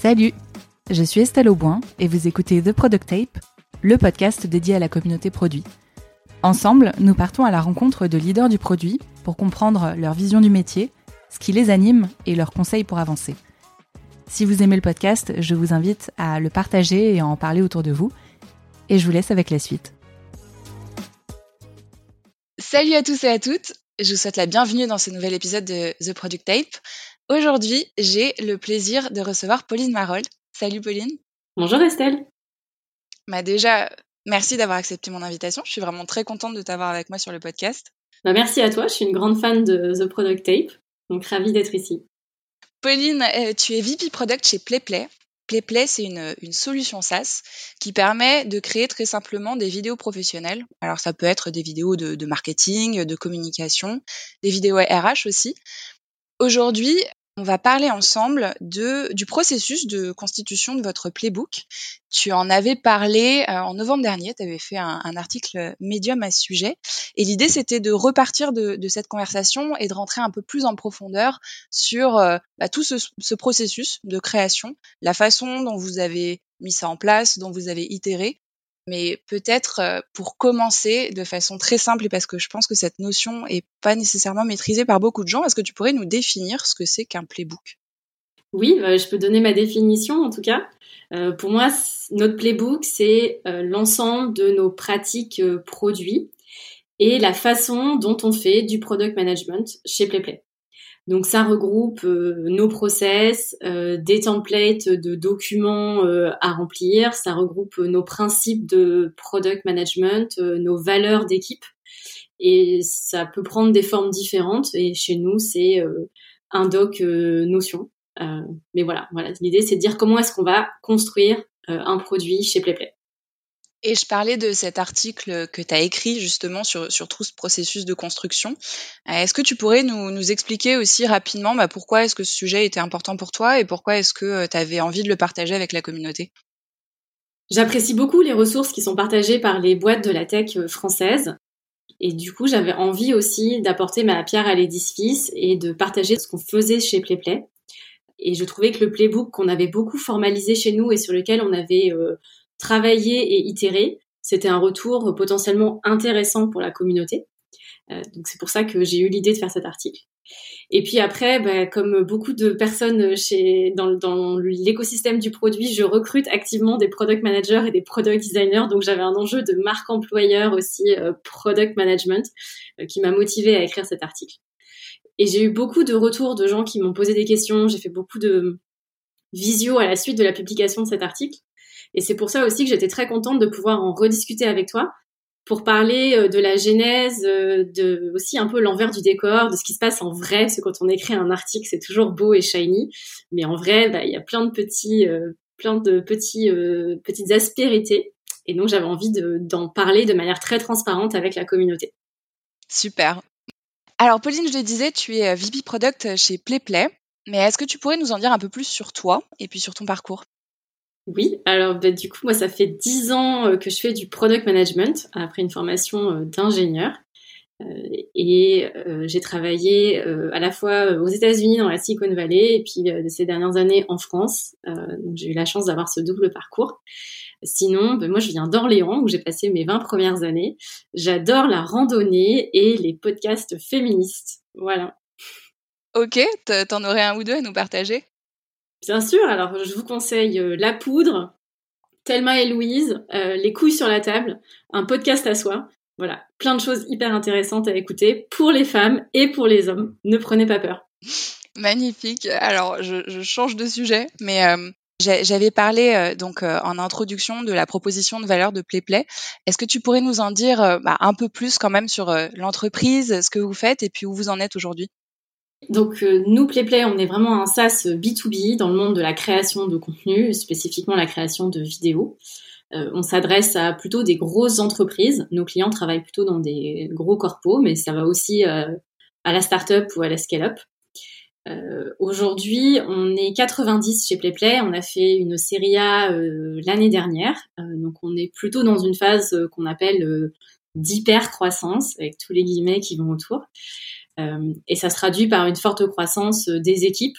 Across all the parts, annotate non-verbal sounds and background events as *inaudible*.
Salut, je suis Estelle Auboin et vous écoutez The Product Tape, le podcast dédié à la communauté produit. Ensemble, nous partons à la rencontre de leaders du produit pour comprendre leur vision du métier, ce qui les anime et leurs conseils pour avancer. Si vous aimez le podcast, je vous invite à le partager et à en parler autour de vous. Et je vous laisse avec la suite. Salut à tous et à toutes, je vous souhaite la bienvenue dans ce nouvel épisode de The Product Tape. Aujourd'hui, j'ai le plaisir de recevoir Pauline Marolle. Salut Pauline. Bonjour Estelle. Bah déjà, merci d'avoir accepté mon invitation. Je suis vraiment très contente de t'avoir avec moi sur le podcast. Bah merci à toi, je suis une grande fan de The Product Tape, donc ravie d'être ici. Pauline, euh, tu es VP Product chez PlayPlay. PlayPlay, c'est une, une, solution SaaS qui permet de créer très simplement des vidéos professionnelles. Alors ça peut être des vidéos de, de marketing, de communication, des vidéos RH aussi. Aujourd'hui, on va parler ensemble de, du processus de constitution de votre playbook. Tu en avais parlé euh, en novembre dernier, tu avais fait un, un, article médium à ce sujet. Et l'idée, c'était de repartir de, de, cette conversation et de rentrer un peu plus en profondeur sur euh, bah, tout ce, ce, processus de création, la façon dont vous avez mis ça en place, dont vous avez itéré, mais peut-être euh, pour commencer de façon très simple et parce que je pense que cette notion est pas nécessairement maîtrisée par beaucoup de gens, est-ce que tu pourrais nous définir ce que c'est qu'un playbook? Oui, bah, je peux donner ma définition en tout cas. Euh, pour moi, notre playbook, c'est euh, l'ensemble de nos pratiques produits et la façon dont on fait du product management chez PlayPlay. Donc ça regroupe euh, nos process, euh, des templates de documents euh, à remplir, ça regroupe nos principes de product management, nos valeurs d'équipe et ça peut prendre des formes différentes et chez nous c'est un doc Notion. mais voilà, voilà, l'idée c'est de dire comment est-ce qu'on va construire un produit chez PlayPlay. Et je parlais de cet article que tu as écrit justement sur, sur tout ce processus de construction. Euh, est-ce que tu pourrais nous, nous expliquer aussi rapidement bah, pourquoi est-ce que ce sujet était important pour toi et pourquoi est-ce que euh, tu avais envie de le partager avec la communauté? J'apprécie beaucoup les ressources qui sont partagées par les boîtes de la tech euh, françaises. Et du coup, j'avais envie aussi d'apporter ma pierre à l'édifice et de partager ce qu'on faisait chez PlayPlay. Et je trouvais que le playbook qu'on avait beaucoup formalisé chez nous et sur lequel on avait travailler et itérer, c'était un retour potentiellement intéressant pour la communauté. Euh, donc c'est pour ça que j'ai eu l'idée de faire cet article. Et puis après, bah, comme beaucoup de personnes chez dans, l'écosystème du produit, je recrute activement des product managers et des product designers. Donc j'avais un enjeu de marque employeur aussi, euh, product management, euh, qui m'a motivé à écrire cet article. Et j'ai eu beaucoup de retours de gens qui m'ont posé des questions. J'ai fait beaucoup de visio à la suite de la publication de cet article. Et c'est pour ça aussi que j'étais très contente de pouvoir en rediscuter avec toi pour parler euh, de la genèse, euh, de aussi un peu l'envers du décor, de ce qui se passe en vrai, parce que quand on écrit un article, c'est toujours beau et shiny, mais en vrai, bah, il y a plein de petits, euh, plein de petits, petites aspérités. Et donc, j'avais envie d'en parler de manière très transparente avec la communauté. Super. Alors, Pauline, je le disais, tu es VP Product chez PlayPlay, mais est-ce que tu pourrais nous en dire un peu plus sur toi et puis sur ton parcours? Oui, alors bah, du coup, moi, ça fait dix ans euh, que je fais du product management après une formation euh, d'ingénieur. Euh, et j'ai travaillé à la fois aux États-Unis, dans la Silicon Valley, et puis ces dernières années en France. donc j'ai eu la chance d'avoir ce double parcours. Sinon, ben moi, je viens d'Orléans, où j'ai passé mes 20 premières années. J'adore la randonnée et les podcasts féministes. Voilà. Ok, t'en aurais un ou deux à nous partager? Bien sûr, alors je vous conseille euh, La Poudre, Thelma et Louise, euh, Les couilles sur la table, un podcast à soi. Voilà, plein de choses hyper intéressantes à écouter pour les femmes et pour les hommes. Ne prenez pas peur. Magnifique. Alors, je, change de sujet, mais euh, j'avais parlé donc en introduction de la proposition de valeur de PlayPlay. Est-ce que tu pourrais nous en dire bah, un peu plus quand même sur l'entreprise, ce que vous faites et puis où vous en êtes aujourd'hui? Donc euh, nous, PlayPlay, on est vraiment un SaaS B2B dans le monde de la création de contenu, spécifiquement la création de vidéos. Euh, on s'adresse à plutôt des grosses entreprises. Nos clients travaillent plutôt dans des gros corpos, mais ça va aussi euh, à la start-up ou à la scale-up. Aujourd'hui, on est 90 chez PlayPlay. On a fait une série A l'année dernière, donc on est plutôt dans une phase qu'on appelle d'hyper croissance, avec tous les guillemets qui vont autour. Euh, et ça se traduit par une forte croissance euh, des équipes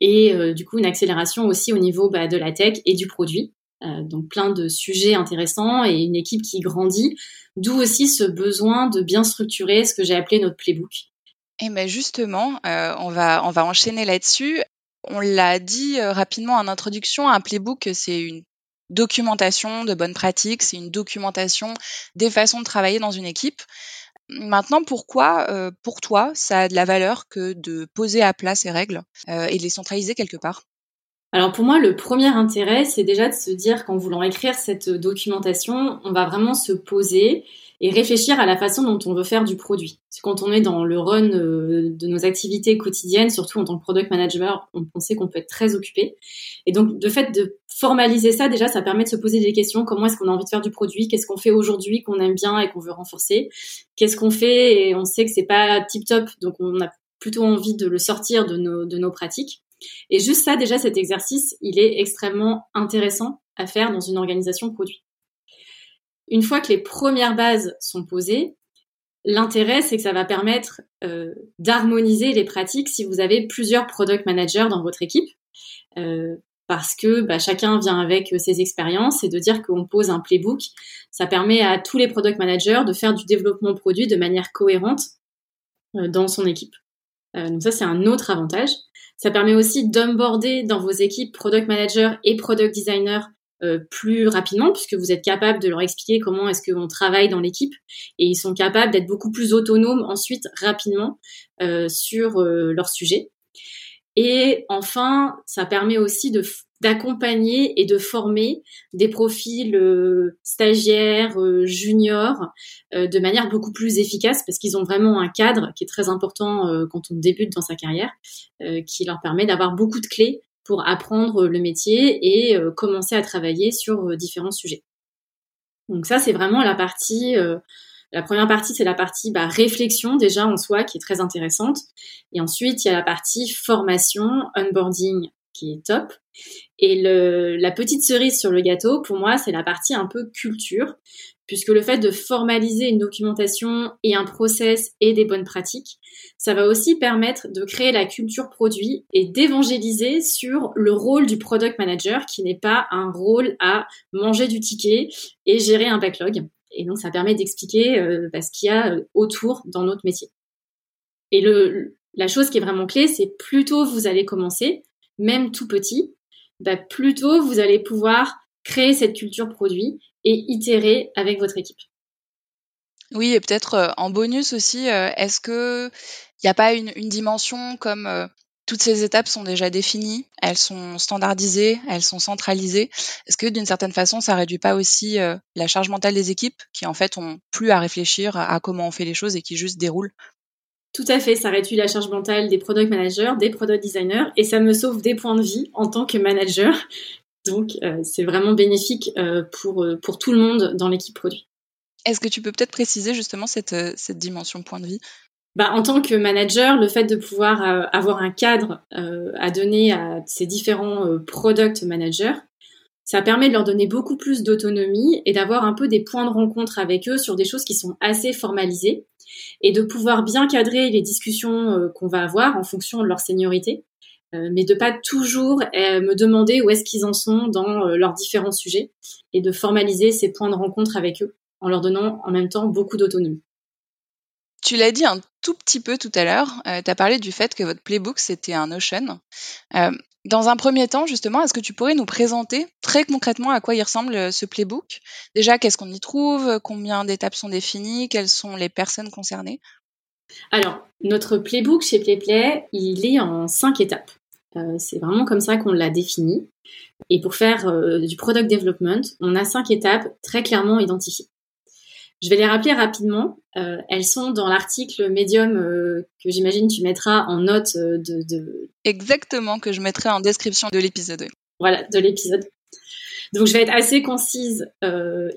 et du coup une accélération aussi au niveau bah, de la tech et du produit. donc plein de sujets intéressants et une équipe qui grandit, d'où aussi ce besoin de bien structurer ce que j'ai appelé notre playbook. Et eh ben justement, on va on va enchaîner là-dessus. On l'a dit rapidement en introduction, un playbook c'est une documentation de bonnes pratiques, c'est une documentation des façons de travailler dans une équipe. Maintenant, pourquoi, euh, pour toi, ça a de la valeur que de poser à plat ces règles euh, et de les centraliser quelque part? Alors pour moi, le premier intérêt, c'est déjà de se dire qu'en voulant écrire cette documentation, on va vraiment se poser et réfléchir à la façon dont on veut faire du produit. quand on est dans le run euh, de nos activités quotidiennes, surtout en tant que product manager, on, sait qu'on peut être très occupé. Et donc, le fait de formaliser ça, déjà, ça permet de se poser des questions. Comment est-ce qu'on a envie de faire du produit? Qu'est-ce qu'on fait aujourd'hui qu'on aime bien et qu'on veut renforcer? Qu'est-ce qu'on fait? Et on sait que c'est pas tip top, donc on a plutôt envie de le sortir de nos, de nos pratiques. Et juste ça, déjà, cet exercice, il est extrêmement intéressant à faire dans une organisation produit. Une fois que les premières bases sont posées, l'intérêt, c'est que ça va permettre euh, d'harmoniser les pratiques si vous avez plusieurs product managers dans votre équipe. Euh, parce que bah, chacun vient avec ses expériences et de dire qu'on pose un playbook, ça permet à tous les product managers de faire du développement produit de manière cohérente euh, dans son équipe. donc ça, c'est un autre avantage. Ça permet aussi d'onboarder dans vos équipes product manager et product designer euh, plus rapidement puisque vous êtes capable de leur expliquer comment est-ce qu'on travaille dans l'équipe et ils sont capables d'être beaucoup plus autonomes ensuite rapidement euh, sur euh, leur sujet. Et enfin, ça permet aussi de d'accompagner et de former des profils stagiaires, juniors, de manière beaucoup plus efficace parce qu'ils ont vraiment un cadre qui est très important quand on débute dans sa carrière, qui leur permet d'avoir beaucoup de clés pour apprendre le métier et euh, commencer à travailler sur euh, différents sujets. Donc ça, c'est vraiment la partie. Euh, la première partie, c'est la partie bah, réflexion déjà en soi qui est très intéressante. Et ensuite, il y a la partie formation, onboarding qui est top. Et la petite cerise sur le gâteau, pour moi, c'est la partie un peu culture, puisque le fait de formaliser une documentation et un process et des bonnes pratiques, ça va aussi permettre de créer la culture produit et d'évangéliser sur le rôle du product manager qui n'est pas un rôle à manger du ticket et gérer un backlog. Et donc, ça permet d'expliquer euh, bah, ce qu'il y a euh, autour dans notre métier. Et la chose qui est vraiment clé, c'est plutôt vous allez commencer, même tout petit, bah, plutôt vous allez pouvoir créer cette culture produit et itérer avec votre équipe. Oui, et peut-être euh, en bonus aussi, euh, est-ce que il n'y a pas une, dimension comme euh, toutes ces étapes sont déjà définies, elles sont standardisées, elles sont centralisées. Est-ce que d'une certaine façon, ça réduit pas aussi la charge mentale des équipes qui en fait ont plus à réfléchir à, comment on fait les choses et qui juste déroulent? Tout à fait, ça réduit la charge mentale des product managers, des product designers, et ça me sauve des points de vie en tant que manager donc, euh, c'est vraiment bénéfique euh, pour, euh, pour tout le monde dans l'équipe produit. Est-ce que tu peux peut-être préciser justement cette, cette dimension point de vie? Bah, en tant que manager, le fait de pouvoir avoir un cadre à donner à ces différents product managers, ça permet de leur donner beaucoup plus d'autonomie et d'avoir un peu des points de rencontre avec eux sur des choses qui sont assez formalisées et de pouvoir bien cadrer les discussions qu'on va avoir en fonction de leur seniorité mais de pas toujours euh, me demander où est-ce qu'ils en sont dans euh, leurs différents sujets et de formaliser ces points de rencontre avec eux en leur donnant en même temps beaucoup d'autonomie. Tu l'as dit un tout petit peu tout à l'heure, tu as parlé du fait que votre playbook c'était un Notion. dans un premier temps, justement, est-ce que tu pourrais nous présenter très concrètement à quoi il ressemble ce playbook? Déjà, qu'est-ce qu'on y trouve? Combien d'étapes sont définies? Quelles sont les personnes concernées? Alors, notre playbook chez PlayPlay, il est en cinq étapes. Euh, c'est vraiment comme ça qu'on l'a défini. Et pour faire euh, du product development, on a cinq étapes très clairement identifiées. Je vais les rappeler rapidement. Euh, elles sont dans l'article Medium que j'imagine tu mettras en note de, Exactement, que je mettrai en description de l'épisode. Voilà, de l'épisode. Donc je vais être assez concise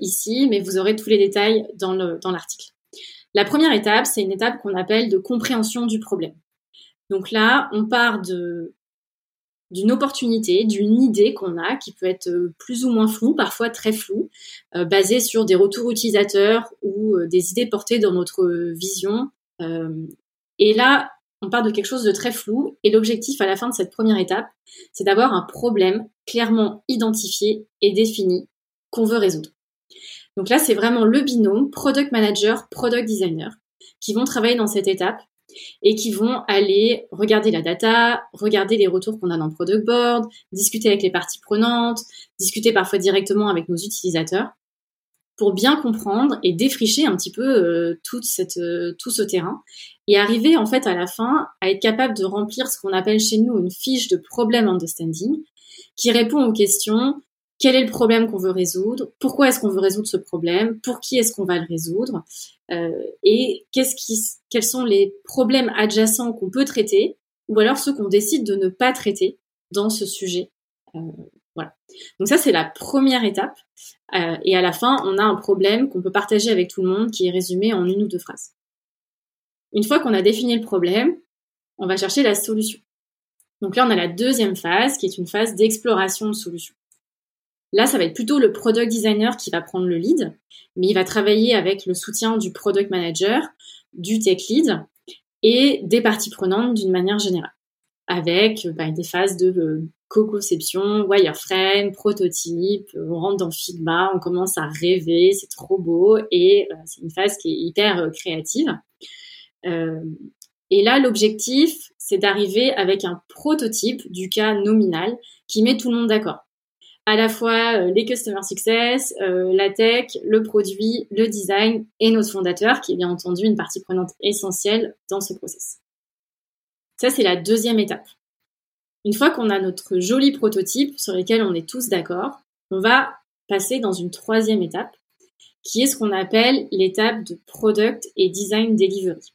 ici, mais vous aurez tous les détails dans l'article. la première étape, c'est une étape qu'on appelle de compréhension du problème. Donc là, on part de d'une opportunité, d'une idée qu'on a, qui peut être euh, plus ou moins floue, parfois très floue, euh, basée sur des retours utilisateurs ou euh, des idées portées dans notre vision. et là, on part de quelque chose de très flou et l'objectif à la fin de cette première étape, c'est d'avoir un problème clairement identifié et défini qu'on veut résoudre. Donc là, c'est vraiment le binôme product manager, product designer qui vont travailler dans cette étape et qui vont aller regarder la data, regarder les retours qu'on a dans le product board, discuter avec les parties prenantes, discuter parfois directement avec nos utilisateurs pour bien comprendre et défricher un petit peu euh, euh, tout ce terrain et arriver en fait à la fin à être capable de remplir ce qu'on appelle chez nous une fiche de problem understanding qui répond aux questions quel est le problème qu'on veut résoudre, pourquoi est-ce qu'on veut résoudre ce problème, pour qui est-ce qu'on va le résoudre, euh, et quels sont les problèmes adjacents qu'on peut traiter, ou alors ceux qu'on décide de ne pas traiter dans ce sujet? Euh, voilà. Donc ça c'est la première étape, euh, et à la fin on a un problème qu'on peut partager avec tout le monde qui est résumé en une ou deux phrases. Une fois qu'on a défini le problème, on va chercher la solution. Donc là on a la deuxième phase qui est une phase d'exploration de solution. Là, ça va être plutôt le product designer qui va prendre le lead, mais il va travailler avec le soutien du product manager, du tech lead et des parties prenantes d'une manière générale, avec bah, des phases de euh, co-conception, wireframe, prototype, on rentre dans Figma, on commence à rêver, c'est trop beau et euh, c'est une phase qui est hyper euh, créative. et là, l'objectif, c'est d'arriver avec un prototype du cas nominal qui met tout le monde d'accord à la fois euh, les customer success, euh, la tech, le produit, le design et notre fondateur, qui est bien entendu une partie prenante essentielle dans ce process. Ça, c'est la deuxième étape. Une fois qu'on a notre joli prototype sur lequel on est tous d'accord, on va passer dans une troisième étape, qui est ce qu'on appelle l'étape de product et design delivery.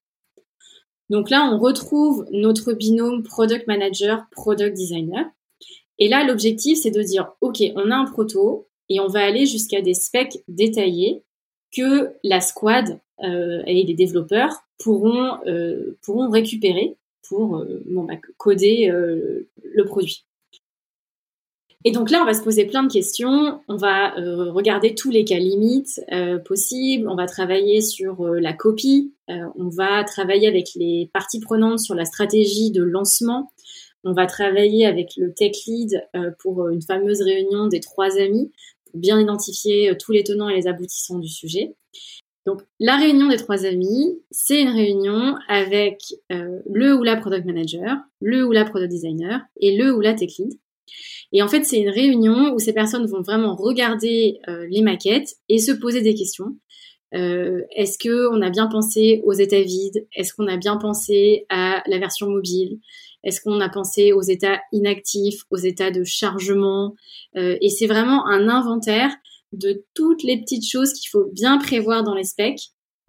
Donc là, on retrouve notre binôme product manager, product designer, et là, l'objectif, c'est de dire, OK, on a un proto et on va aller jusqu'à des specs détaillés que la squad euh, et les développeurs pourront, euh, récupérer pour euh, bah, coder le produit. Et donc là, on va se poser plein de questions, on va regarder tous les cas limites possibles, on va travailler sur la copie, on va travailler avec les parties prenantes sur la stratégie de lancement, on va travailler avec le tech lead euh, pour une fameuse réunion des trois amis pour bien identifier euh, tous les tenants et les aboutissants du sujet. Donc la réunion des trois amis, c'est une réunion avec euh, le ou la product manager, le ou la product designer et le ou la tech lead. Et en fait, c'est une réunion où ces personnes vont vraiment regarder les maquettes et se poser des questions. Est-ce que on a bien pensé aux états vides? Est-ce qu'on a bien pensé à la version mobile? Est-ce qu'on a pensé aux états inactifs, aux états de chargement euh, Et c'est vraiment un inventaire de toutes les petites choses qu'il faut bien prévoir dans les specs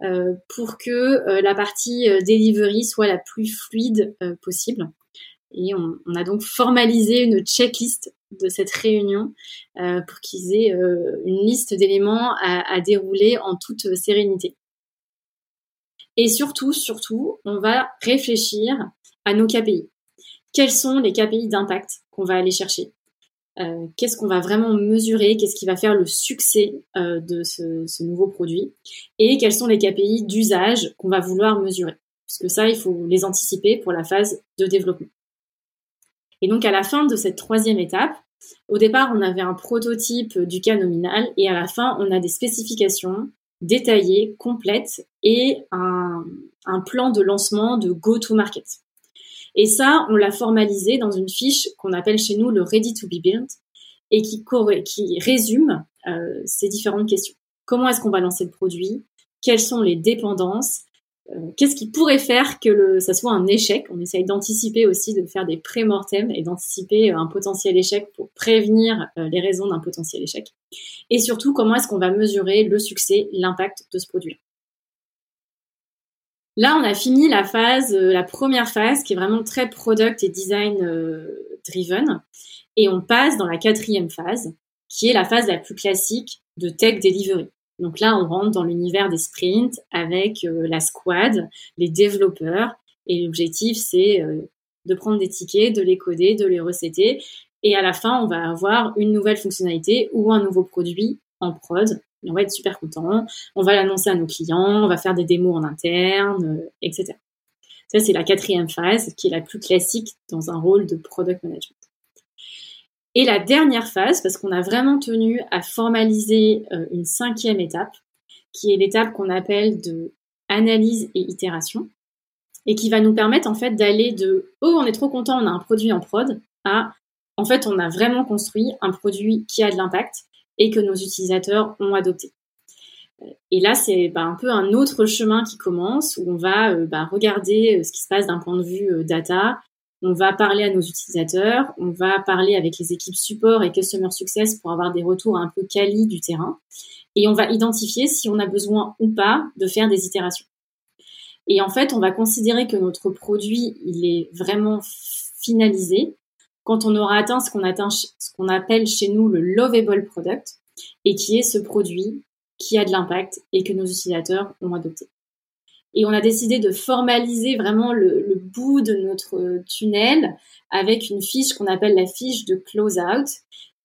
euh, pour que euh, la partie delivery soit la plus fluide possible. Et on, a donc formalisé une checklist de cette réunion pour qu'ils aient une liste d'éléments à, à dérouler en toute sérénité. Et surtout, surtout, on va réfléchir à nos KPI quels sont les KPI d'impact qu'on va aller chercher euh, Qu'est-ce qu'on va vraiment mesurer Qu'est-ce qui va faire le succès euh, de ce, nouveau produit Et quels sont les KPI d'usage qu'on va vouloir mesurer Puisque ça, il faut les anticiper pour la phase de développement. Et donc à la fin de cette troisième étape, au départ, on avait un prototype du cas nominal et à la fin, on a des spécifications détaillées, complètes et un, un plan de lancement de go-to-market. Et ça, on l'a formalisé dans une fiche qu'on appelle chez nous le Ready to be Built et qui, résume euh, ces différentes questions. Comment est-ce qu'on va lancer le produit? Quelles sont les dépendances? Euh, Qu'est-ce qui pourrait faire que ça soit un échec? On essaye d'anticiper aussi, de faire des pré-mortem et d'anticiper un potentiel échec pour prévenir euh, les raisons d'un potentiel échec. Et surtout, comment est-ce qu'on va mesurer le succès, l'impact de ce produit Là, on a fini la phase, euh, la première phase qui est vraiment très product et design euh, driven. Et on passe dans la quatrième phase, qui est la phase la plus classique de tech delivery. Donc là, on rentre dans l'univers des sprints avec euh, la squad, les développeurs. Et l'objectif, c'est de prendre des tickets, de les coder, de les recéter. Et à la fin, on va avoir une nouvelle fonctionnalité ou un nouveau produit en prod on va être super content, on va l'annoncer à nos clients, on va faire des démos en interne, euh, etc. Ça, c'est la quatrième phase, qui est la plus classique dans un rôle de product management. Et la dernière phase, parce qu'on a vraiment tenu à formaliser euh, une cinquième étape, qui est l'étape qu'on appelle de analyse et itération, et qui va nous permettre en fait d'aller de oh on est trop content, on a un produit en prod à en fait on a vraiment construit un produit qui a de l'impact et que nos utilisateurs ont adopté. Et là, c'est bah, un peu un autre chemin qui commence où on va euh, bah, regarder euh, ce qui se passe d'un point de vue euh, data, on va parler à nos utilisateurs, on va parler avec les équipes support et customer success pour avoir des retours un peu quali du terrain, et on va identifier si on a besoin ou pas de faire des itérations. Et en fait, on va considérer que notre produit, il est vraiment finalisé quand on aura atteint ce qu'on appelle chez nous le lovable product, et qui est ce produit qui a de l'impact et que nos utilisateurs ont adopté. Et on a décidé de formaliser vraiment le, bout de notre tunnel avec une fiche qu'on appelle la fiche de close-out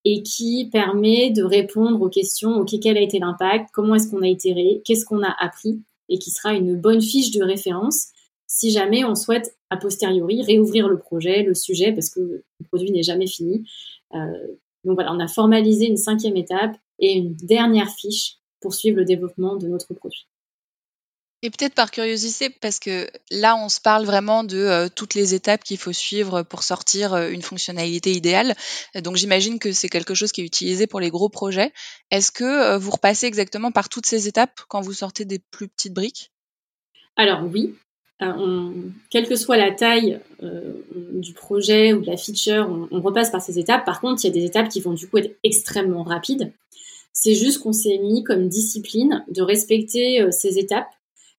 et qui permet de répondre aux questions, OK, quel a été l'impact, comment est-ce qu'on a itéré, qu'est-ce qu'on a appris, et qui sera une bonne fiche de référence si jamais on souhaite a posteriori réouvrir le projet, le sujet, parce que le produit n'est jamais fini. Euh, donc voilà, on a formalisé une cinquième étape et une dernière fiche pour suivre le développement de notre produit. Et peut-être par curiosité, parce que là, on se parle vraiment de euh, toutes les étapes qu'il faut suivre pour sortir euh, une fonctionnalité idéale. Donc j'imagine que c'est quelque chose qui est utilisé pour les gros projets. Est-ce que euh, vous repassez exactement par toutes ces étapes quand vous sortez des plus petites briques? Alors oui. Quelle que soit la taille du projet ou de la feature, on, repasse par ces étapes. Par contre, il y a des étapes qui vont du coup être extrêmement rapides. C'est juste qu'on s'est mis comme discipline de respecter ces étapes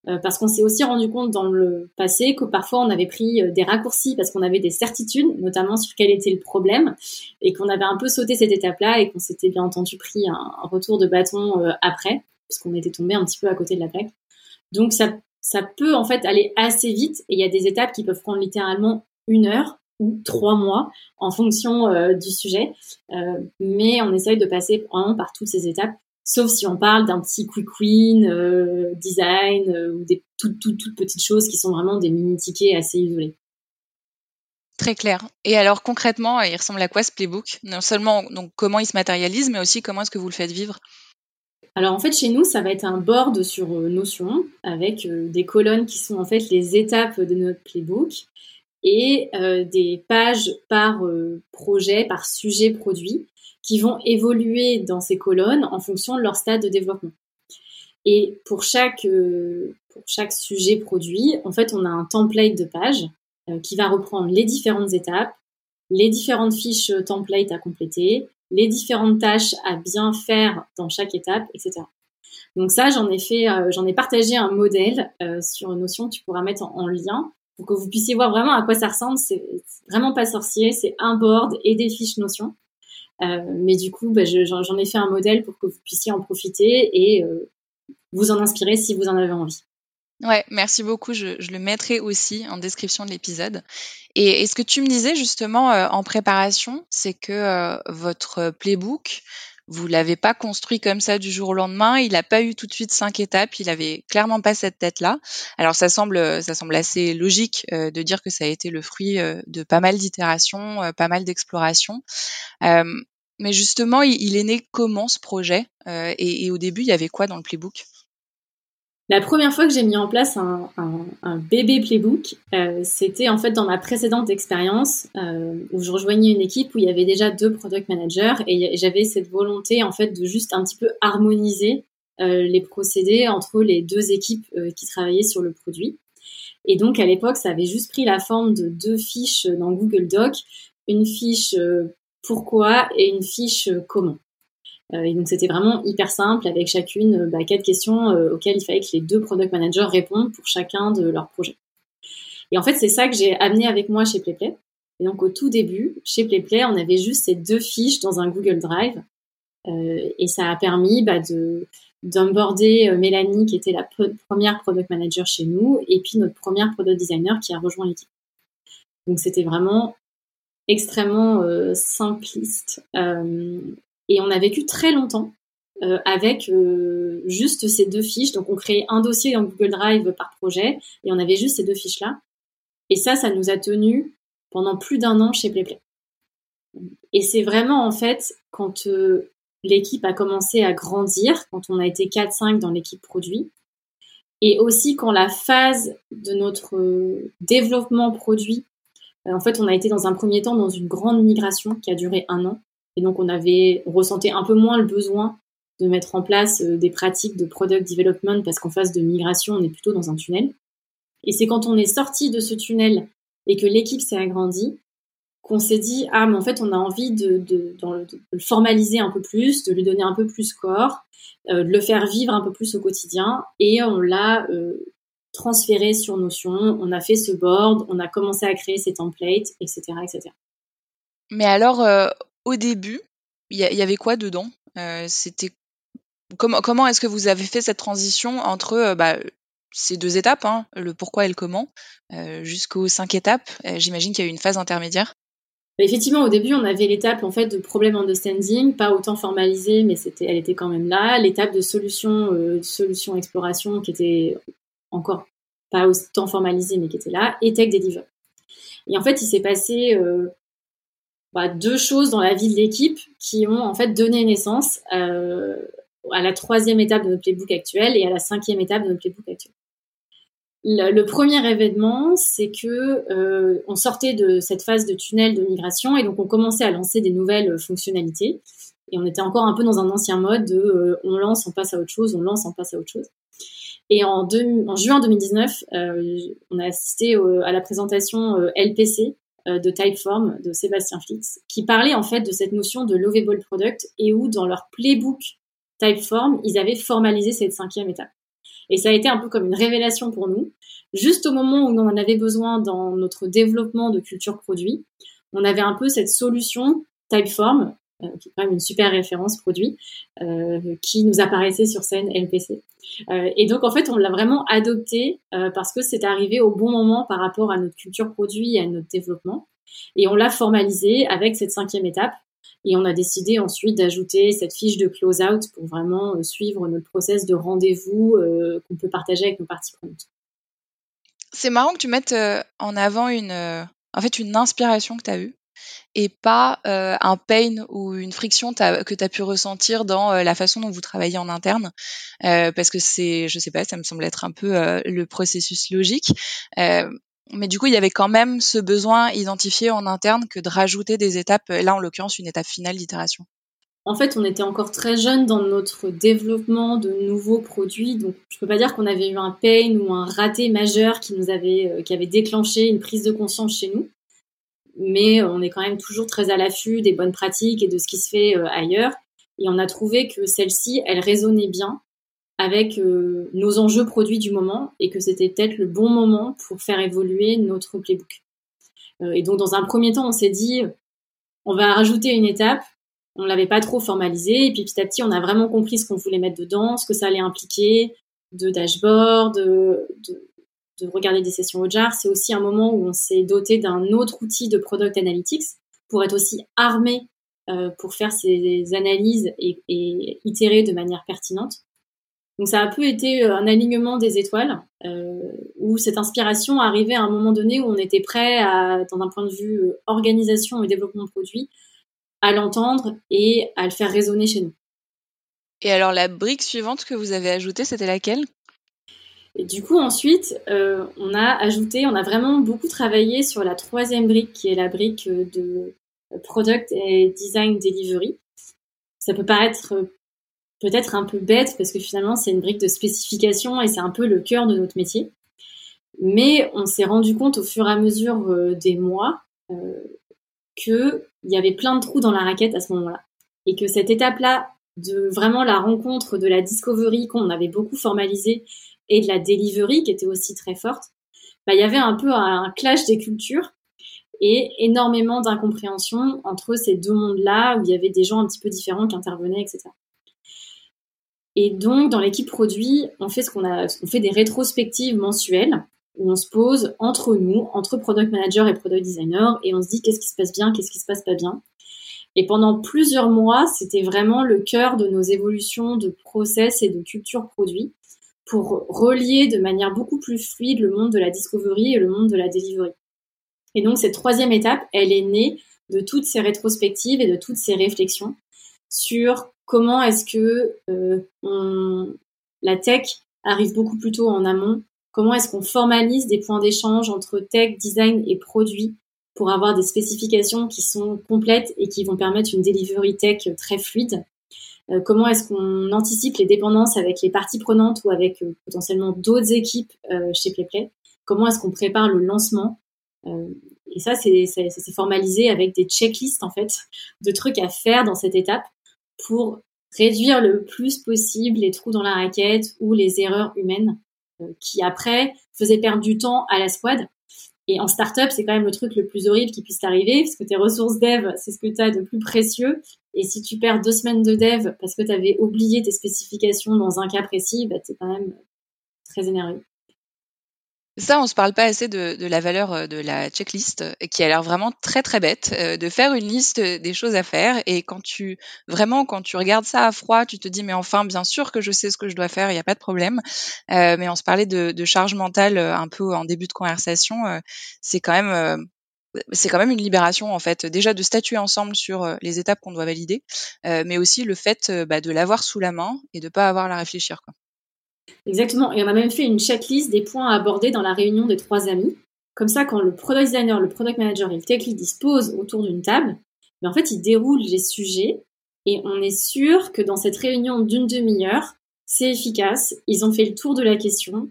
euh, parce qu'on s'est aussi rendu compte dans le passé que parfois on avait pris euh, des raccourcis parce qu'on avait des certitudes, notamment sur quel était le problème, et qu'on avait un peu sauté cette étape-là et qu'on s'était bien entendu pris un, retour de bâton euh, après, parce qu'on était tombé un petit peu à côté de la plaque. Donc ça, ça peut en fait aller assez vite, et il y a des étapes qui peuvent prendre littéralement une heure ou trois mois en fonction du sujet, mais on essaye de passer vraiment par toutes ces étapes sauf si on parle d'un petit quick win euh, design euh, ou des toutes, toutes, toutes petites choses qui sont vraiment des mini tickets assez isolés. Très clair. Et alors concrètement, il ressemble à quoi ce playbook? Non seulement donc comment il se matérialise, mais aussi comment est-ce que vous le faites vivre? Alors en fait chez nous ça va être un board sur euh, Notion avec des colonnes qui sont en fait les étapes de notre playbook et des pages par projet, par sujet produit qui vont évoluer dans ces colonnes en fonction de leur stade de développement. Et pour chaque, euh, pour chaque sujet produit, en fait, on a un template de page euh, qui va reprendre les différentes étapes, les différentes fiches template à compléter, les différentes tâches à bien faire dans chaque étape, etc. Donc ça, j'en ai fait, euh, j'en ai partagé un modèle sur Notion que tu pourras mettre en, lien pour que vous puissiez voir vraiment à quoi ça ressemble. C'est vraiment pas sorcier, c'est un board et des fiches Notion. Euh, mais du coup, bah, j'en ai fait un modèle pour que vous puissiez en profiter et euh, vous en inspirer si vous en avez envie. Ouais, merci beaucoup. Je, le mettrai aussi en description de l'épisode. Et, ce que tu me disais justement euh, en préparation, c'est que votre playbook, vous l'avez pas construit comme ça du jour au lendemain. Il n'a pas eu tout de suite cinq étapes. Il avait clairement pas cette tête-là. Alors ça semble, ça semble assez logique de dire que ça a été le fruit de pas mal d'itérations, pas mal d'explorations. mais justement, il, est né comment ce projet et, et, au début, il y avait quoi dans le playbook? La première fois que j'ai mis en place un, un, bébé playbook, euh, c'était en fait dans ma précédente expérience euh, où je rejoignais une équipe où il y avait déjà deux product managers et j'avais cette volonté en fait de juste un petit peu harmoniser euh, les procédés entre les deux équipes qui travaillaient sur le produit. Et donc à l'époque, ça avait juste pris la forme de deux fiches dans Google Doc, une fiche pourquoi et une fiche comment. Euh, et donc c'était vraiment hyper simple avec chacune euh, bah, quatre questions euh, auxquelles il fallait que les deux product managers répondent pour chacun de leurs projets. Et en fait c'est ça que j'ai amené avec moi chez PlayPlay. Et donc au tout début, chez PlayPlay, on avait juste ces deux fiches dans un Google Drive. Euh, et ça a permis bah, de d'onboarder Mélanie, qui était la première product manager chez nous, et puis notre première product designer qui a rejoint l'équipe. Donc c'était vraiment extrêmement simpliste. Et on a vécu très longtemps euh, avec euh, juste ces deux fiches. Donc on créait un dossier dans Google Drive par projet et on avait juste ces deux fiches-là. Et ça, ça nous a tenu pendant plus d'un an chez PlayPlay. Et c'est vraiment en fait quand euh, l'équipe a commencé à grandir, quand on a été 4-5 dans l'équipe produit, et aussi quand la phase de notre développement produit, en fait on a été dans un premier temps dans une grande migration qui a duré un an, et donc on avait, on ressentait un peu moins le besoin de mettre en place des pratiques de product development parce qu'en phase de migration on est plutôt dans un tunnel. Et c'est quand on est sorti de ce tunnel et que l'équipe s'est agrandie, qu'on s'est dit ah mais en fait on a envie de, le formaliser un peu plus, de lui donner un peu plus corps, euh, de le faire vivre un peu plus au quotidien et on l'a euh, transféré sur Notion, on a fait ce board, on a commencé à créer ces templates, etc. etc. Mais alors euh, au début, il y, avait quoi dedans? C'était comment, comment est-ce que vous avez fait cette transition entre bah, ces deux étapes, hein, le pourquoi et le comment, jusqu'aux cinq étapes? J'imagine qu'il y a eu une phase intermédiaire. Bah, effectivement, au début, on avait l'étape en fait de problème understanding, pas autant formalisée, mais c'était, elle était quand même là. L'étape de solution, euh, solution exploration, qui était encore pas autant formalisée, mais qui était là, et tech deliver. Et en fait, il s'est passé euh, bah, deux choses dans la vie de l'équipe qui ont en fait donné naissance euh, à la troisième étape de notre playbook actuel et à la cinquième étape de notre playbook actuel. Le, premier événement, c'est que euh, on sortait de cette phase de tunnel de migration et donc on commençait à lancer des nouvelles fonctionnalités. Et on était encore un peu dans un ancien mode de euh, on lance, on passe à autre chose, on lance, on passe à autre chose. Et en, juin 2019, euh, on a assisté à la présentation LPC de Typeform de Sébastien Flix, qui parlait en fait de cette notion de lovable product et où dans leur playbook Typeform, ils avaient formalisé cette cinquième étape. Et ça a été un peu comme une révélation pour nous. Juste au moment où on en avait besoin dans notre développement de culture produit, on avait un peu cette solution Typeform, euh, qui est quand même une super référence produit, euh, qui nous apparaissait sur scène LPC. Euh, et donc en fait, on l'a vraiment adopté parce que c'est arrivé au bon moment par rapport à notre culture produit et à notre développement. Et on l'a formalisé avec cette cinquième étape et on a décidé ensuite d'ajouter cette fiche de close-out pour vraiment suivre notre process de rendez-vous qu'on peut partager avec nos parties prenantes. C'est marrant que tu mettes en avant une, en fait, une inspiration que tu as eue et pas un pain ou une friction que tu as pu ressentir dans la façon dont vous travaillez en interne. parce que c'est, je sais pas, ça me semble être un peu le processus logique. Mais du coup, il y avait quand même ce besoin identifié en interne que de rajouter des étapes, là en l'occurrence une étape finale d'itération. En fait, on était encore très jeune dans notre développement de nouveaux produits, donc je peux pas dire qu'on avait eu un pain ou un raté majeur qui nous avait, euh, qui avait déclenché une prise de conscience chez nous. Mais on est quand même toujours très à l'affût des bonnes pratiques et de ce qui se fait euh, ailleurs. Et on a trouvé que celle-ci, elle résonnait bien avec euh, nos enjeux produits du moment et que c'était peut-être le bon moment pour faire évoluer notre playbook. Euh, et donc dans un premier temps, on s'est dit, on va rajouter une étape. On l'avait pas trop formalisé et puis petit à petit, on a vraiment compris ce qu'on voulait mettre dedans, ce que ça allait impliquer, de dashboard, de, de, de regarder des sessions au jar. C'est aussi un moment où on s'est doté d'un autre outil de product analytics pour être aussi armé euh, pour faire ces analyses et, et itérer de manière pertinente. Donc ça a un peu été euh, un alignement des étoiles, euh, où cette inspiration arrivait à un moment donné où on était prêt, à, dans un point de vue euh, organisation et développement produit, à l'entendre et à le faire résonner chez nous. Et alors la brique suivante que vous avez ajoutée, c'était laquelle? Et du coup, ensuite, euh, on a ajouté, on a vraiment beaucoup travaillé sur la troisième brique, qui est la brique de Product et Design Delivery. Ça peut paraître peut-être un peu bête parce que finalement c'est une brique de spécification et c'est un peu le cœur de notre métier. Mais on s'est rendu compte au fur et à mesure euh, des mois euh, qu'il y avait plein de trous dans la raquette à ce moment-là. Et que cette étape-là de vraiment la rencontre de la discovery qu'on avait beaucoup formalisé et de la delivery qui était aussi très forte, bah, il y avait un peu un clash des cultures et énormément d'incompréhension entre ces deux mondes-là où il y avait des gens un petit peu différents qui intervenaient, etc. Et donc, dans l'équipe produit, on fait ce qu'on a, on fait des rétrospectives mensuelles où on se pose entre nous, entre product manager et product designer, et on se dit qu'est-ce qui se passe bien, qu'est-ce qui se passe pas bien. Et pendant plusieurs mois, c'était vraiment le cœur de nos évolutions de process et de culture produit, pour relier de manière beaucoup plus fluide le monde de la discovery et le monde de la delivery. Et donc cette troisième étape, elle est née de toutes ces rétrospectives et de toutes ces réflexions sur comment est-ce que euh, la tech arrive beaucoup plus tôt en amont, comment est-ce qu'on formalise des points d'échange entre tech, design et produit pour avoir des spécifications qui sont complètes et qui vont permettre une delivery tech très fluide. Euh, comment est-ce qu'on anticipe les dépendances avec les parties prenantes ou avec euh, potentiellement d'autres équipes euh, chez PlayPlay Comment est-ce qu'on prépare le lancement? Et ça, c'est formalisé avec des checklists en fait de trucs à faire dans cette étape pour réduire le plus possible les trous dans la raquette ou les erreurs humaines qui après faisaient perdre du temps à la squad et en startup, c'est quand même le truc le plus horrible qui puisse t'arriver, parce que tes ressources dev, c'est ce que tu as de plus précieux. Et si tu perds deux semaines de dev parce que tu avais oublié tes spécifications dans un cas précis, bah, tu quand même très énervé. Ça, on se parle pas assez de, la valeur euh, de la checklist, qui a l'air vraiment très très bête, euh, de faire une liste des choses à faire. Et quand tu vraiment quand tu regardes ça à froid, tu te dis mais enfin bien sûr que je sais ce que je dois faire, il n'y a pas de problème. Euh, mais on se parlait de, de, charge mentale un peu en début de conversation, c'est quand même c'est quand même une libération en fait, déjà de statuer ensemble sur les étapes qu'on doit valider, mais aussi le fait bah, de l'avoir sous la main et de pas avoir à réfléchir. Quoi. Exactement. Et on a même fait une checklist des points à aborder dans la réunion des trois amis. Comme ça, quand le product designer, le product manager et le tech lead disposent autour d'une table, mais en fait, ils déroulent les sujets et on est sûr que dans cette réunion d'une demi-heure, c'est efficace. Ils ont fait le tour de la question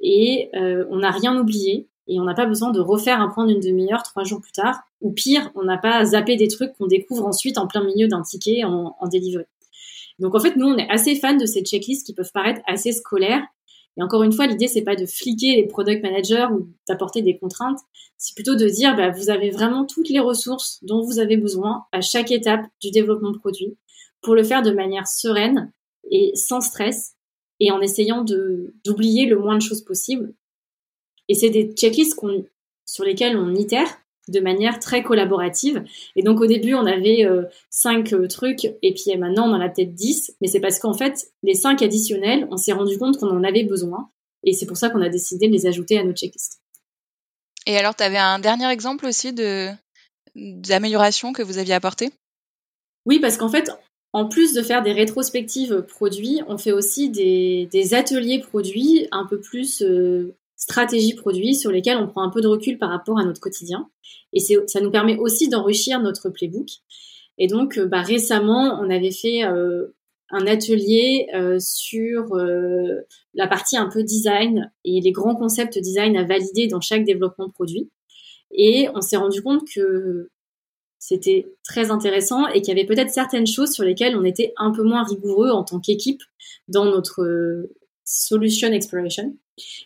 et euh, on n'a rien oublié et on n'a pas besoin de refaire un point d'une demi-heure trois jours plus tard. Ou pire, on n'a pas zappé des trucs qu'on découvre ensuite en plein milieu d'un ticket en, en. Donc en fait, nous, on est assez fans de ces checklists qui peuvent paraître assez scolaires. Et encore une fois, l'idée, c'est pas de fliquer les product managers ou d'apporter des contraintes. C'est plutôt de dire, bah, vous avez vraiment toutes les ressources dont vous avez besoin à chaque étape du développement de produit pour le faire de manière sereine et sans stress et en essayant d'oublier le moins de choses possible. Et c'est des checklists sur lesquels on itère de manière très collaborative. Et donc au début, on avait euh, cinq euh, trucs, et puis maintenant, on en a peut-être dix. Mais c'est parce qu'en fait, les cinq additionnels, on s'est rendu compte qu'on en avait besoin. Et c'est pour ça qu'on a décidé de les ajouter à notre checklist. Et alors, tu avais un dernier exemple aussi de d'amélioration que vous aviez apporté Oui, parce qu'en fait, en plus de faire des rétrospectives produits, on fait aussi des, des ateliers produits un peu plus euh, stratégies produits sur lesquelles on prend un peu de recul par rapport à notre quotidien. Et ça nous permet aussi d'enrichir notre playbook. Et donc, euh, bah, récemment, on avait fait euh, un atelier euh, sur la partie un peu design et les grands concepts design à valider dans chaque développement de produit. Et on s'est rendu compte que c'était très intéressant et qu'il y avait peut-être certaines choses sur lesquelles on était un peu moins rigoureux en tant qu'équipe dans notre solution exploration.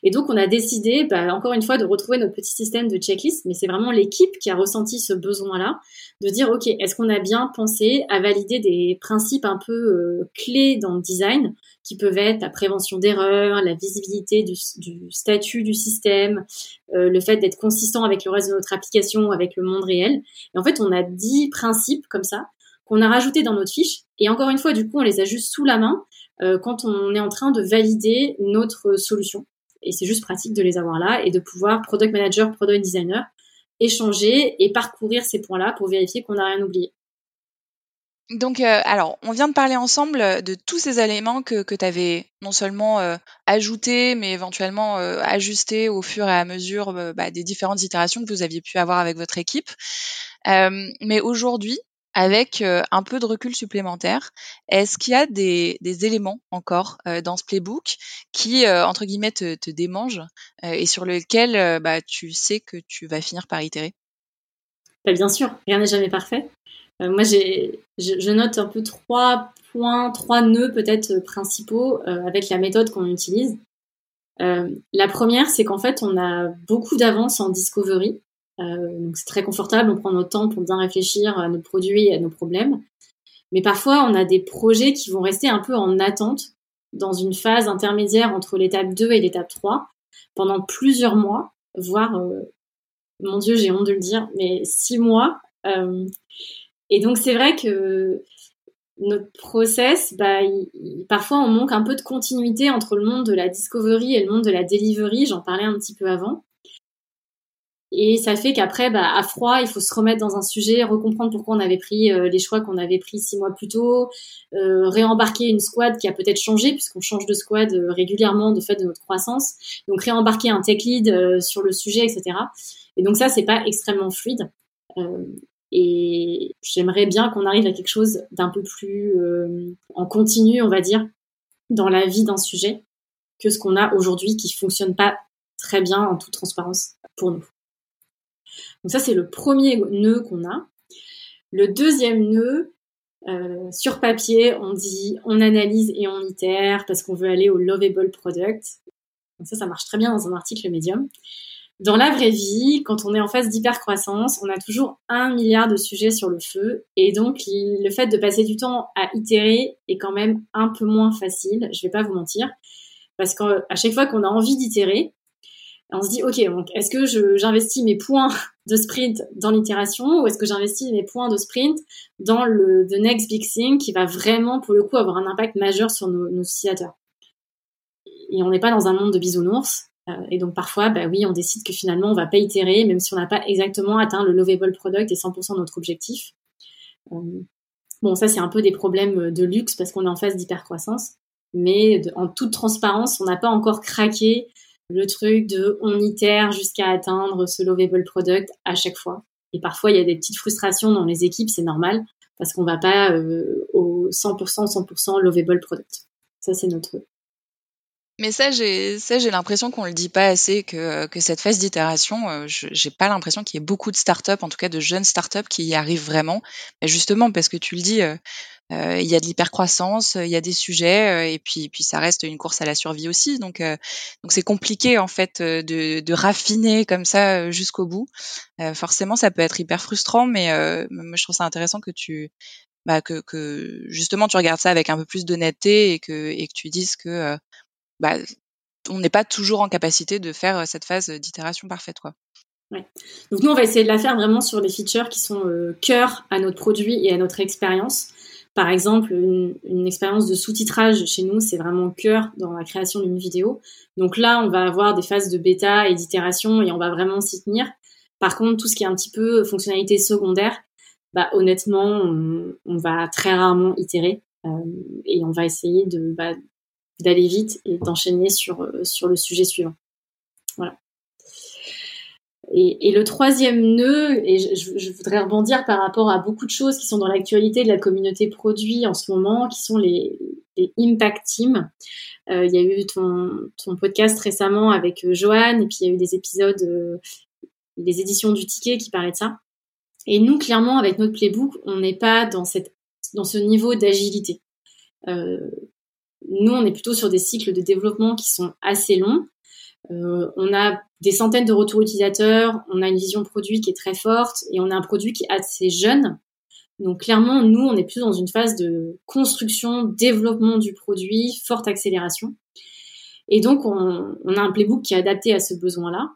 Et donc, on a décidé, bah, encore une fois, de retrouver notre petit système de checklist, mais c'est vraiment l'équipe qui a ressenti ce besoin-là, de dire, OK, est-ce qu'on a bien pensé à valider des principes un peu euh, clés dans le design, qui peuvent être la prévention d'erreurs, la visibilité du, statut du système, euh, le fait d'être consistant avec le reste de notre application, avec le monde réel. Et en fait, on a dix principes comme ça qu'on a rajoutés dans notre fiche. Et encore une fois, du coup, on les a juste sous la main euh, quand on est en train de valider notre solution. Et c'est juste pratique de les avoir là et de pouvoir, product manager, product designer, échanger et parcourir ces points-là pour vérifier qu'on n'a rien oublié. Donc, euh, alors, on vient de parler ensemble de tous ces éléments que, que tu avais non seulement euh, ajoutés, mais éventuellement euh, ajustés au fur et à mesure bah, des différentes itérations que vous aviez pu avoir avec votre équipe. mais aujourd'hui, avec euh, un peu de recul supplémentaire, est-ce qu'il y a des, éléments encore euh, dans ce playbook qui, euh, entre guillemets, te, te démangent et sur lesquels bah, tu sais que tu vas finir par itérer? Bah, Bien sûr, rien n'est jamais parfait. moi, j'ai, je, note un peu trois points, trois nœuds peut-être principaux avec la méthode qu'on utilise. la première, c'est qu'en fait, on a beaucoup d'avance en discovery. Euh, donc c'est très confortable, on prend notre temps pour bien réfléchir à nos produits et à nos problèmes. Mais parfois, on a des projets qui vont rester un peu en attente dans une phase intermédiaire entre l'étape 2 et l'étape 3 pendant plusieurs mois, voire, euh, mon Dieu, j'ai honte de le dire, mais six mois. Euh, et donc c'est vrai que notre process, bah, parfois on manque un peu de continuité entre le monde de la discovery et le monde de la delivery. J'en parlais un petit peu avant. Et ça fait qu'après, bah, à froid, il faut se remettre dans un sujet, recomprendre pourquoi on avait pris euh, les choix qu'on avait pris six mois plus tôt, euh, réembarquer une squad qui a peut-être changé puisqu'on change de squad euh, régulièrement de fait de notre croissance. Donc réembarquer un tech lead euh, sur le sujet, etc. Et donc ça, c'est pas extrêmement fluide. et j'aimerais bien qu'on arrive à quelque chose d'un peu plus en continu, on va dire, dans la vie d'un sujet que ce qu'on a aujourd'hui qui fonctionne pas très bien en toute transparence pour nous. Donc ça, c'est le premier nœud qu'on a. Le deuxième nœud, euh, sur papier, on dit on analyse et on itère parce qu'on veut aller au lovable product. Donc ça, ça marche très bien dans un article médium. Dans la vraie vie, quand on est en phase d'hypercroissance, on a toujours un milliard de sujets sur le feu. Et donc, le fait de passer du temps à itérer est quand même un peu moins facile. Je vais pas vous mentir. Parce qu'à chaque fois qu'on a envie d'itérer, on se dit, OK, donc est-ce que j'investis mes points de sprint dans l'itération ou est-ce que j'investis mes points de sprint dans le next big thing qui va vraiment, pour le coup, avoir un impact majeur sur nos, nos utilisateurs? Et on n'est pas dans un monde de bisounours. Euh, et donc parfois, bah oui, on décide que finalement, on va pas itérer, même si on n'a pas exactement atteint le lovable product et 100% de notre objectif. Euh, bon, ça, c'est un peu des problèmes de luxe parce qu'on est en phase d'hypercroissance. Mais en toute transparence, on n'a pas encore craqué le truc de on itère jusqu'à atteindre ce lovable product à chaque fois. Et parfois, il y a des petites frustrations dans les équipes, c'est normal, parce qu'on va pas euh, au 100%, 100% lovable product. Ça, c'est notre mais ça, j'ai l'impression qu'on le dit pas assez que cette phase d'itération, euh, j'ai pas l'impression qu'il y ait beaucoup de startups, en tout cas de jeunes startups, qui y arrivent vraiment. Mais justement, parce que tu le dis, euh, il y a de l'hypercroissance, il y a des sujets, et puis puis ça reste une course à la survie aussi. Donc donc c'est compliqué en fait de de raffiner comme ça jusqu'au bout. forcément, ça peut être hyper frustrant, mais moi je trouve ça intéressant que tu bah, que, que justement tu regardes ça avec un peu plus d'honnêteté et que et que tu dises que bah, on n'est pas toujours en capacité de faire cette phase d'itération parfaite. Quoi. Ouais. Donc nous, on va essayer de la faire vraiment sur les features qui sont euh, cœur à notre produit et à notre expérience. Par exemple, une, expérience de sous-titrage chez nous, c'est vraiment cœur dans la création d'une vidéo. Donc là, on va avoir des phases de bêta et d'itération et on va vraiment s'y tenir. Par contre, tout ce qui est un petit peu fonctionnalité secondaire, bah, honnêtement, on, va très rarement itérer euh, et on va essayer bah, d'aller vite et d'enchaîner sur, euh, sur le sujet suivant. Voilà. Et, le troisième nœud, et je, voudrais rebondir par rapport à beaucoup de choses qui sont dans l'actualité de la communauté produit en ce moment, qui sont les, impact teams. Euh, il y a eu ton, podcast récemment avec euh, Joanne, et puis il y a eu des épisodes, euh, les éditions du ticket qui parlaient de ça. Et nous, clairement, avec notre playbook, on n'est pas dans cette dans ce niveau d'agilité. Euh, nous, on est plutôt sur des cycles de développement qui sont assez longs. Euh, on a des centaines de retours utilisateurs, on a une vision produit qui est très forte et on a un produit qui est assez jeune. Donc clairement, nous, on est plus dans une phase de construction, développement du produit, forte accélération. Et donc, on, a un playbook qui est adapté à ce besoin-là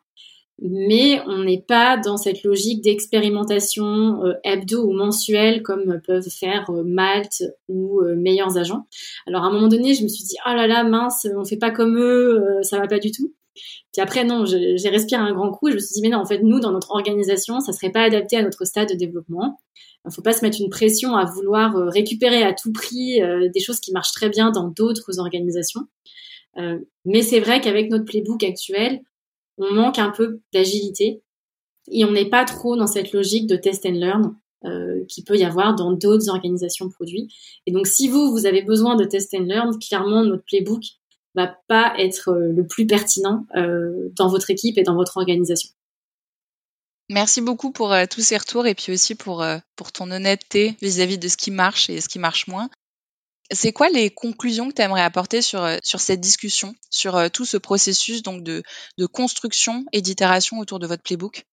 mais on n'est pas dans cette logique d'expérimentation euh, hebdo ou mensuelle comme peuvent faire euh, Malte ou Meilleurs Agents. Alors à un moment donné, je me suis dit oh là là mince, on fait pas comme eux, ça va pas du tout. Puis après non, j'ai respiré un grand coup et je me suis dit mais non, en fait nous dans notre organisation, ça serait pas adapté à notre stade de développement. Il faut pas se mettre une pression à vouloir récupérer à tout prix des choses qui marchent très bien dans d'autres organisations. mais c'est vrai qu'avec notre playbook actuel, on manque un peu d'agilité et on n'est pas trop dans cette logique de test and learn euh, qui peut y avoir dans d'autres organisations produits. Et donc, si vous, vous avez besoin de test and learn, clairement, notre playbook va pas être euh, le plus pertinent euh, dans votre équipe et dans votre organisation. Merci beaucoup pour tous ces retours et puis aussi pour, pour ton honnêteté vis-à-vis -vis de ce qui marche et ce qui marche moins. C'est quoi les conclusions que tu aimerais apporter sur, euh, sur cette discussion, sur euh, tout ce processus donc de, de construction et d'itération autour de votre playbook?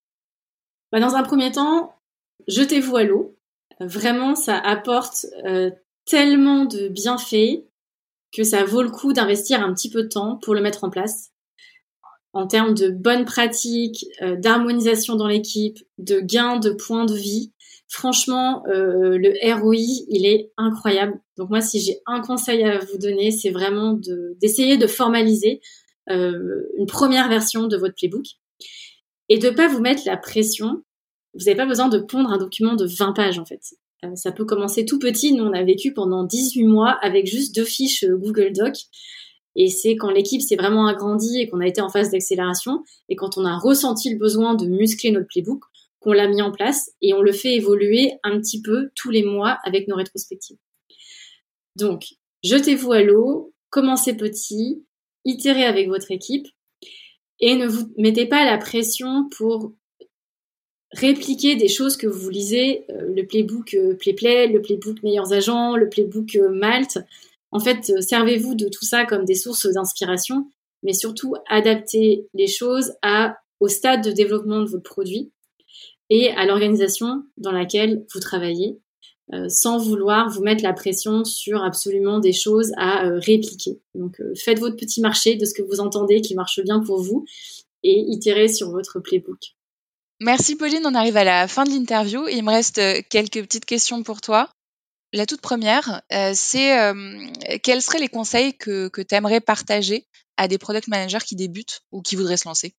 Bah Dans un premier temps, jetez-vous à l'eau. Vraiment, ça apporte euh, tellement de bienfaits que ça vaut le coup d'investir un petit peu de temps pour le mettre en place. En termes de bonnes pratiques, d'harmonisation dans l'équipe, de gains de points de vie, Franchement, euh, le ROI, il est incroyable. Donc moi, si j'ai un conseil à vous donner, c'est vraiment d'essayer de, formaliser euh, une première version de votre playbook et de pas vous mettre la pression. Vous n'avez pas besoin de pondre un document de 20 pages en fait. Euh, ça peut commencer tout petit. Nous, on a vécu pendant 18 mois avec juste deux fiches Google Doc. Et c'est quand l'équipe s'est vraiment agrandie et qu'on a été en phase d'accélération et quand on a ressenti le besoin de muscler notre playbook, qu'on l'a mis en place et on le fait évoluer un petit peu tous les mois avec nos rétrospectives. Donc, jetez-vous à l'eau, commencez petit, itérez avec votre équipe et ne vous mettez pas la pression pour répliquer des choses que vous lisez, euh, le playbook euh, PlayPlay, le playbook Meilleurs Agents, le playbook euh, Malte. En fait, servez-vous de tout ça comme des sources d'inspiration, mais surtout adaptez les choses à, au stade de développement de votre produit et à l'organisation dans laquelle vous travaillez, sans vouloir vous mettre la pression sur absolument des choses à répliquer. Donc faites votre petit marché de ce que vous entendez qui marche bien pour vous et itérez sur votre playbook. Merci Pauline, on arrive à la fin de l'interview. Il me reste quelques petites questions pour toi. La toute première, c'est quels seraient les conseils que, tu aimerais partager à des product managers qui débutent ou qui voudraient se lancer?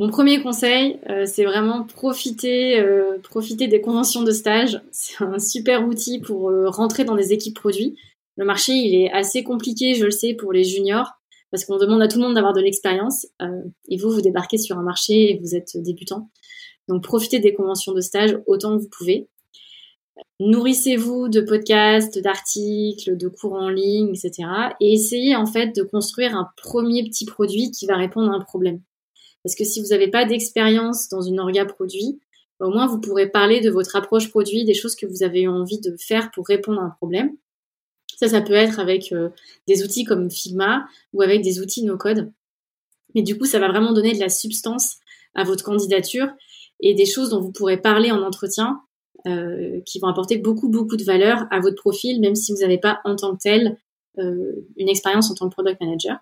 Mon premier conseil, euh, c'est vraiment profiter, euh, des conventions de stage. C'est un super outil pour euh, rentrer dans des équipes produits. Le marché, il est assez compliqué, je le sais, pour les juniors, parce qu'on demande à tout le monde d'avoir de l'expérience. et vous, vous débarquez sur un marché et vous êtes débutant. Donc, profitez des conventions de stage autant que vous pouvez. Nourrissez-vous de podcasts, d'articles, de cours en ligne, etc. Et essayez en fait de construire un premier petit produit qui va répondre à un problème. Parce que si vous n'avez pas d'expérience dans une orga produit, au moins vous pourrez parler de votre approche produit, des choses que vous avez envie de faire pour répondre à un problème. Ça, ça peut être avec euh, des outils comme Figma ou avec des outils no-code. Mais du coup, ça va vraiment donner de la substance à votre candidature et des choses dont vous pourrez parler en entretien euh, qui vont apporter beaucoup, beaucoup de valeur à votre profil, même si vous n'avez pas en tant que tel euh, une expérience en tant que product manager.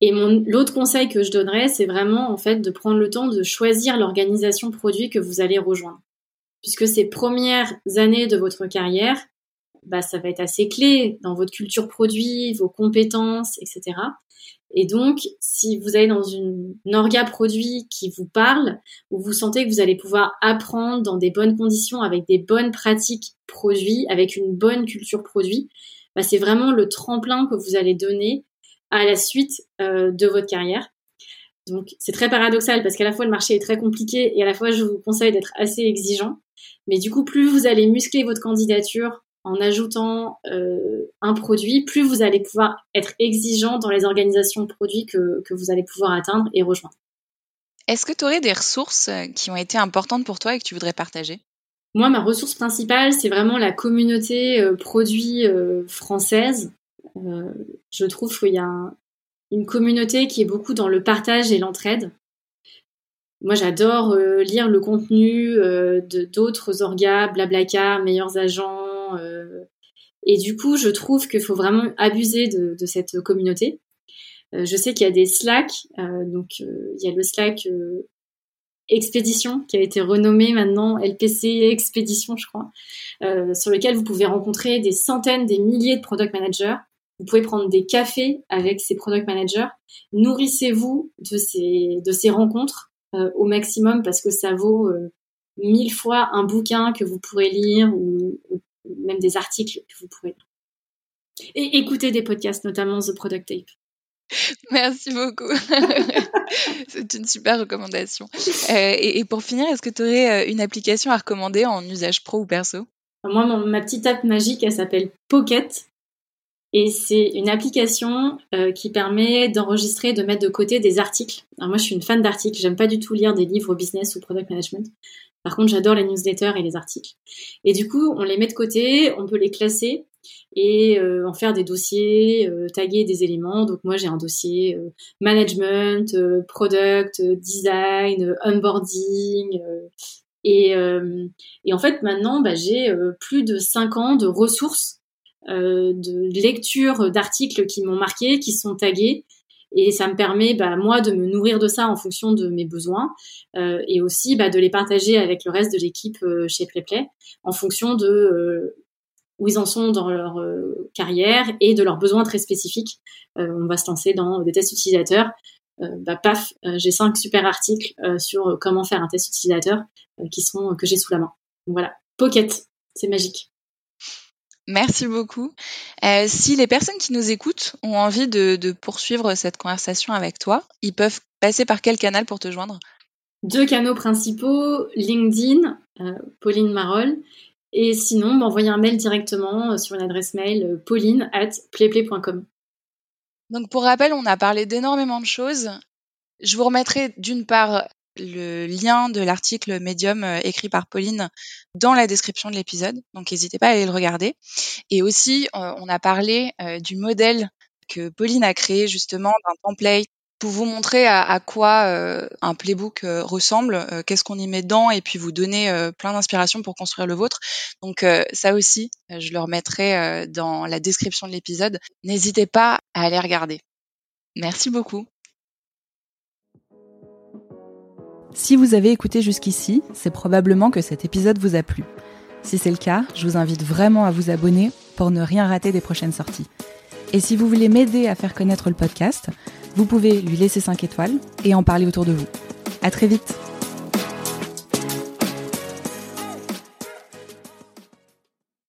Et l'autre conseil que je donnerais, c'est vraiment en fait de prendre le temps de choisir l'organisation produit que vous allez rejoindre, puisque ces premières années de votre carrière, bah ça va être assez clé dans votre culture produit, vos compétences, etc. Et donc, si vous allez dans une, orga produit qui vous parle, où vous sentez que vous allez pouvoir apprendre dans des bonnes conditions, avec des bonnes pratiques produits, avec une bonne culture produit, bah c'est vraiment le tremplin que vous allez donner à la suite euh, de votre carrière. Donc c'est très paradoxal parce qu'à la fois le marché est très compliqué et à la fois je vous conseille d'être assez exigeant. Mais du coup, plus vous allez muscler votre candidature en ajoutant euh, un produit, plus vous allez pouvoir être exigeant dans les organisations de produits que, que vous allez pouvoir atteindre et rejoindre. Est-ce que tu aurais des ressources euh, qui ont été importantes pour toi et que tu voudrais partager? Moi, ma ressource principale, c'est vraiment la communauté euh, produit euh, française. Je trouve qu'il y a une communauté qui est beaucoup dans le partage et l'entraide. Moi, j'adore lire le contenu de d'autres orgas, Blablacar, Meilleurs Agents. Et du coup, je trouve qu'il faut vraiment abuser de, cette communauté. je sais qu'il y a des Slack, donc il y a le Slack Expédition qui a été renommé maintenant LPC Expédition, je crois, sur lequel vous pouvez rencontrer des centaines, des milliers de product managers vous pouvez prendre des cafés avec ces product managers. Nourrissez-vous de ces, rencontres euh, au maximum parce que ça vaut euh, mille fois un bouquin que vous pourrez lire ou, même des articles que vous lire. Et écoutez des podcasts, notamment The Product Tape. Merci beaucoup. *laughs* C'est une super recommandation. Euh, et, pour finir, est-ce que tu aurais une application à recommander en usage pro ou perso? Moi, ma petite app magique, elle s'appelle Pocket. Et c'est une application euh, qui permet d'enregistrer, de mettre de côté des articles. Alors moi, je suis une fan d'articles. J'aime pas du tout lire des livres business ou product management. Par contre, j'adore les newsletters et les articles. Et du coup, on les met de côté, on peut les classer et euh, en faire des dossiers, euh, taguer des éléments. Donc moi, j'ai un dossier euh, management, product, design, onboarding. Et, en fait, maintenant, bah, j'ai plus de 5 ans de ressources de lecture d'articles qui m'ont marqué, qui sont tagués. Et ça me permet, bah, moi, de me nourrir de ça en fonction de mes besoins euh, et aussi bah, de les partager avec le reste de l'équipe euh, chez PlayPlay en fonction de euh, où ils en sont dans leur carrière et de leurs besoins très spécifiques. on va se lancer dans des tests utilisateurs. bah, paf, j'ai cinq super articles sur comment faire un test utilisateur qui sont que j'ai sous la main. Voilà, Pocket, c'est magique. Merci beaucoup. Euh, si les personnes qui nous écoutent ont envie de, poursuivre cette conversation avec toi, ils peuvent passer par quel canal pour te joindre? Deux canaux principaux, LinkedIn, euh, Pauline Marol, et sinon m'envoyer un mail directement euh, sur une adresse mail pauline at playplay.com. Donc pour rappel, on a parlé d'énormément de choses. Je vous remettrai d'une part le lien de l'article Medium euh, écrit par Pauline dans la description de l'épisode. Donc n'hésitez pas à aller le regarder. Et aussi, euh, on a parlé euh, du modèle que Pauline a créé justement d'un template pour vous montrer à, quoi un playbook ressemble, qu'est-ce qu'on y met dedans, et puis vous donner plein d'inspiration pour construire le vôtre. Donc ça aussi, je le remettrai dans la description de l'épisode. N'hésitez pas à aller regarder. Merci beaucoup. Si vous avez écouté jusqu'ici, c'est probablement que cet épisode vous a plu. Si c'est le cas, je vous invite vraiment à vous abonner pour ne rien rater des prochaines sorties. Et si vous voulez m'aider à faire connaître le podcast, vous pouvez lui laisser 5 étoiles et en parler autour de vous. À très vite!